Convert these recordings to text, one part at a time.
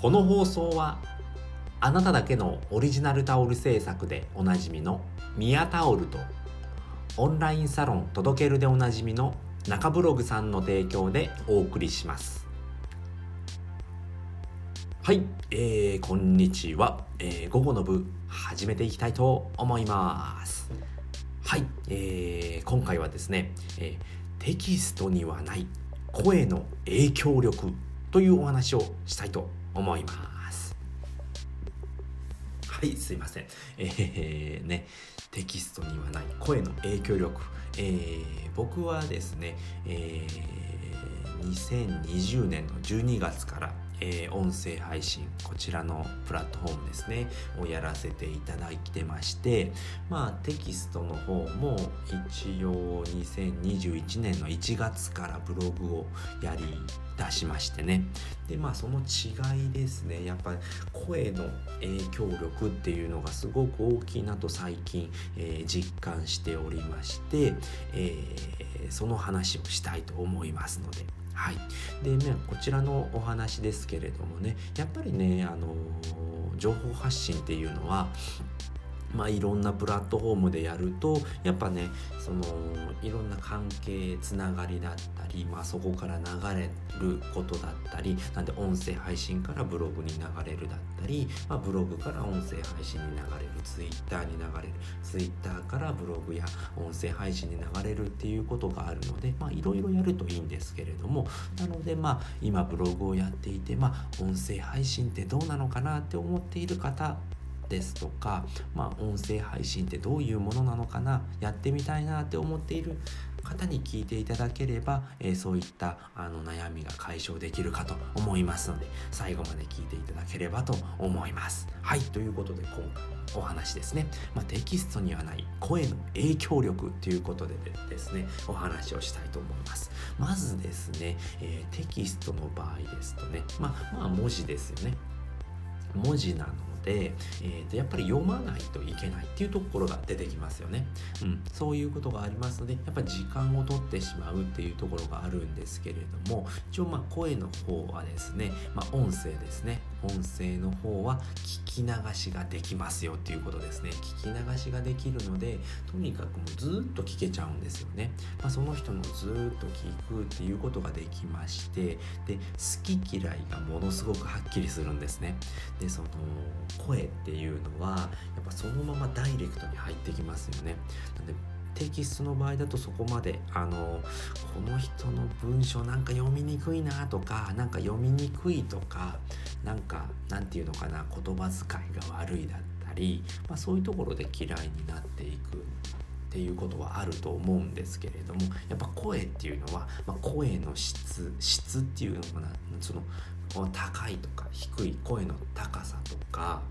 この放送はあなただけのオリジナルタオル制作でおなじみのミヤタオルとオンラインサロン届けるでおなじみの中ブログさんの提供でお送りします。はい、えー、こんにちは、えー、午後の部始めていきたいと思います。はい、えー、今回はですね、えー、テキストにはない声の影響力というお話をしたいと思います。はいすいません。えー、ねテキストにはない声の影響力、えー、僕はですね、えー、2020年の12月からえー、音声配信こちらのプラットフォームですねをやらせていただいてましてまあテキストの方も一応2021年の1月からブログをやり出しましてね。でまあその違いですね。やっぱ声の影響力っていうのがすごく大きいなと最近、えー、実感しておりまして、えー、その話をしたいと思いますので。はい、でねこちらのお話ですけれどもねやっぱりねあの情報発信っていうのはまあ、いろんなプラットフォームでやるとやっぱねそのいろんな関係つながりだったり、まあ、そこから流れることだったりなんで音声配信からブログに流れるだったり、まあ、ブログから音声配信に流れるツイッターに流れるツイッターからブログや音声配信に流れるっていうことがあるのでいろいろやるといいんですけれどもなのでまあ今ブログをやっていて、まあ、音声配信ってどうなのかなって思っている方ですとか、まあ、音声配信ってどういうものなのかなやってみたいなって思っている方に聞いていただければ、えー、そういったあの悩みが解消できるかと思いますので最後まで聞いていただければと思います。はいということで今回のお話ですね、まあ、テキストにはない声の影響力ということでですねお話をしたいと思います。まずですね、えー、テキストの場合ですとね、まあ、まあ文字ですよね。文字なので、えー、とやっぱり読まないといけないっていうところが出てきますよね、うん、そういうことがありますのでやっぱり時間を取ってしまうっていうところがあるんですけれども一応まあ声の方はですね、まあ、音声ですね。音声の方は聞き流しができますよっていうことですね。聞き流しができるのでとにかくもうずっと聞けちゃうんですよね、まあ、その人のずっと聞くっていうことができましてで好き嫌いがものすごくはっきりするんですね。でその声っていうのはやっぱそのままダイレクトに入ってきますよね。なんでテキストの場合だとそこまであのこの人の文章なんか読みにくいなとかなんか読みにくいとかなんかなんていうのかな言葉遣いが悪いだったり、まあ、そういうところで嫌いになっていくっていうことはあると思うんですけれどもやっぱ声っていうのは、まあ、声の質質っていうのかなその高いとか低い声の高さとか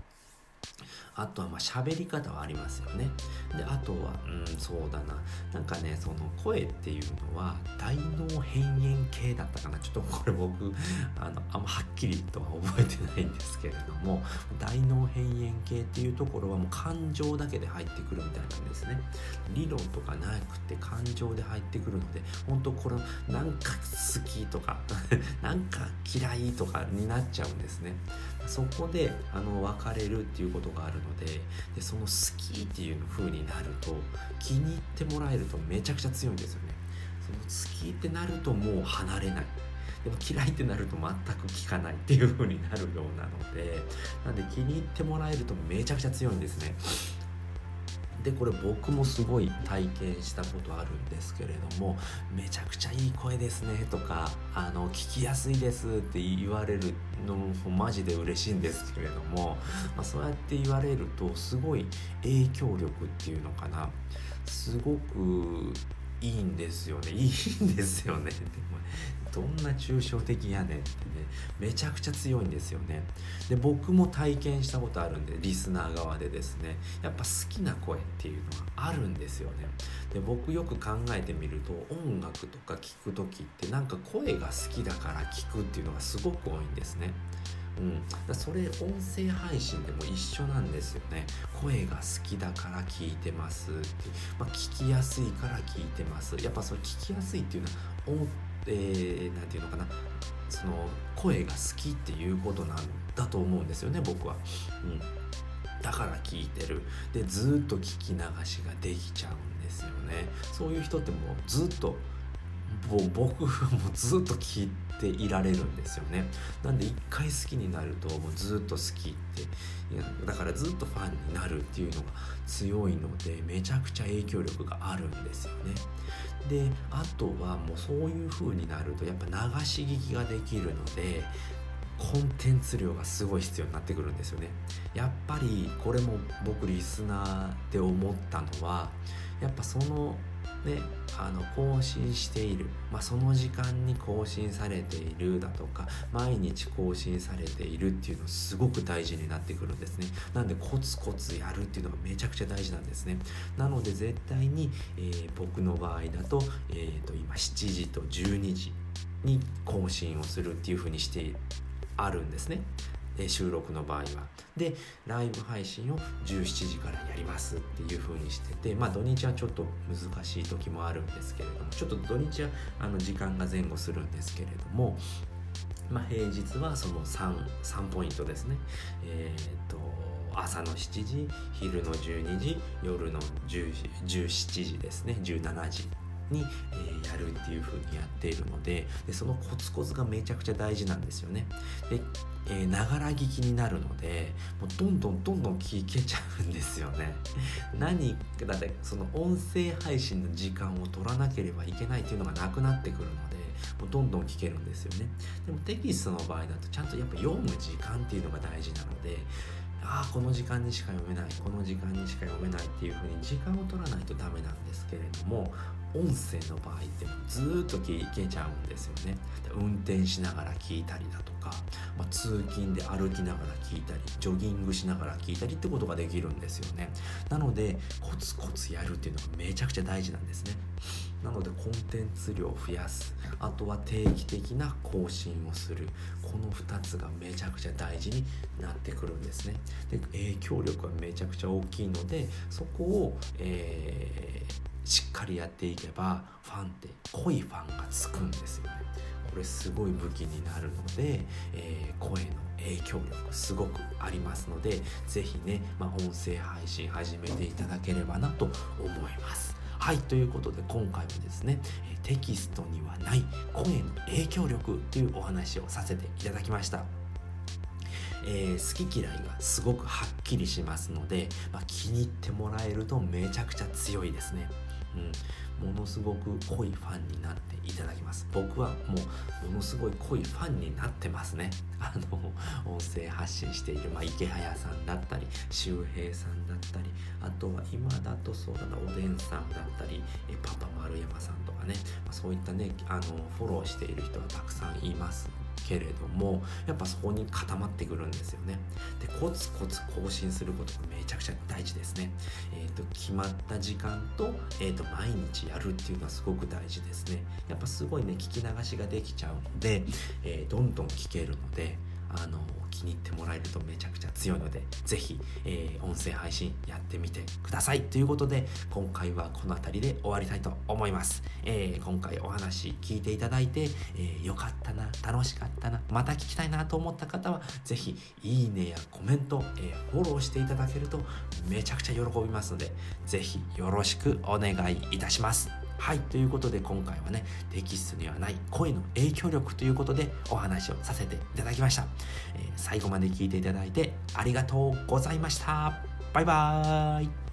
あとはまあ喋り方はありますよね。であとはうんそうだな。なんかねその声っていうのは大脳辺縁系だったかな。ちょっとこれ僕あのあんまはっきりとは覚えてないんですけれども大脳辺縁系っていうところはもう感情だけで入ってくるみたいなんですね。理論とかなくて感情で入ってくるので本当これなんか好きとか なんか嫌いとかになっちゃうんですね。そこであの別れるっていうことがあるのででその好きっていう風になると気に入ってもらえるとめちゃくちゃ強いんですよね。その好きってなるともう離れない。でも嫌いってなると全く効かないっていう風になるようなのでなんで気に入ってもらえるとめちゃくちゃ強いんですね。でこれ僕もすごい体験したことあるんですけれどもめちゃくちゃいい声ですねとかあの聞きやすいですって言われるのもマジで嬉しいんですけれども、まあ、そうやって言われるとすごい影響力っていうのかな。すごくいいんですよね。いいんですよね。で もどんな抽象的やねんってね。めちゃくちゃ強いんですよね。で僕も体験したことあるんでリスナー側でですね。やっぱ好きな声っていうのはあるんですよね。で僕よく考えてみると音楽とか聴く時ってなんか声が好きだから聴くっていうのがすごく多いんですね。うん、それ音声配信でも一緒なんですよね。声が好きだから聞いてますって、まあ、聞きやすいから聞いてます。やっぱそれ聞きやすいっていうのはえー、て言うのかな。その声が好きっていうことなんだと思うんですよね僕は。うん。だから聞いてる。でずっと聞き流しができちゃうんですよね。そういう人ってもうずっと僕もずっと聞いていられるんですよね。なんで一回好きになるともうずっと好きっていやだからずっとファンになるっていうのが強いのでめちゃくちゃ影響力があるんですよね。であとはもうそういう風になるとやっぱ流し聞きができるのでコンテンツ量がすごい必要になってくるんですよね。やっぱりこれも僕リスナーで思ったのはやっぱそのねあの更新している、まあ、その時間に更新されているだとか毎日更新されているっていうのすごく大事になってくるんですね。なんでコツコツやるっていうのがめちゃくちゃ大事なんですね。なので絶対に、えー、僕の場合だと,、えー、と今7時と12時に更新をするっていうふうにしてあるんですね。収録の場合は。でライブ配信を17時からやりますっていう風にしててまあ土日はちょっと難しい時もあるんですけれどもちょっと土日はあの時間が前後するんですけれどもまあ平日はその 3, 3ポイントですね。え、ー、と朝の7時昼の12時夜の10 17時ですね17時に、えー、やるっていう風にやっているのででそのコツコツがめちゃくちゃ大事なんですよね。でえながら聞きになるのでもうどんどんどんどん聞けちゃうんですよね。何だってその音声配信の時間を取らなければいけないっていうのがなくなってくるのでもうどんどん聞けるんですよね。でもテキストの場合だとちゃんとやっぱ読む時間っていうのが大事なのでああこの時間にしか読めないこの時間にしか読めないっていう風に時間を取らないとダメなんですけれども音声の場合ってずっと聞けちゃうんですよね。運転しながら聞いたりだとか、まあ、通勤で歩きながら聞いたりジョギングしながら聞いたりってことができるんですよね。なのでコツコツやるっていうのがめちゃくちゃ大事なんですね。なのでコンテンツ量を増やす。あとは定期的な更新をする。この2つがめちゃくちゃ大事になってくるんですね。で影響力はめちゃくちゃ大きいのでそこを、えーしっかりやっていけばファンって濃いファンがつくんですよね。これすごい武器になるので、えー、声の影響力すごくありますので是非ね、まあ、音声配信始めていただければなと思います。はいということで今回はですねテキストにはない声の影響力というお話をさせていただきました。えー、好き嫌いがすごくはっきりしますので、まあ、気に入ってもらえるとめちゃくちゃ強いですね。うん、ものすごく濃いファンになっていただきます。僕はもうものすごい濃いファンになってますね。あの音声発信している、まあ、池早さんだったり周平さんだったりあとは今だとそうだなおでんさんだったりえパパ丸山さんとかね、まあ、そういったねあのフォローしている人はたくさんいますけれどもやっぱそこに固まってくるんですよね。でコツコツ更新することがめちゃくちゃ大事ですね。えっ、ー、と決まった時間と,、えーと、毎日やるっていうのはすごく大事ですね。やっぱすごいね聞き流しができちゃうので、えー、どんどん聞けるのであの気に入ってもらえるとめちゃくちゃ強いので是非、えー、音声配信やってみてください。ということで今回はこの辺りで終わりたいと思います、えー、今回お話聞いていただいて、えー、よかったな楽しかったなまた聞きたいなと思った方は是非いいねやコメント、えフォローしていただけるとめちゃくちゃ喜びますので是非よろしくお願いいたします。はいということで今回はねテキストにはない声の影響力ということでお話をさせていただきました、えー、最後まで聞いていただいてありがとうございました。バイバーイ。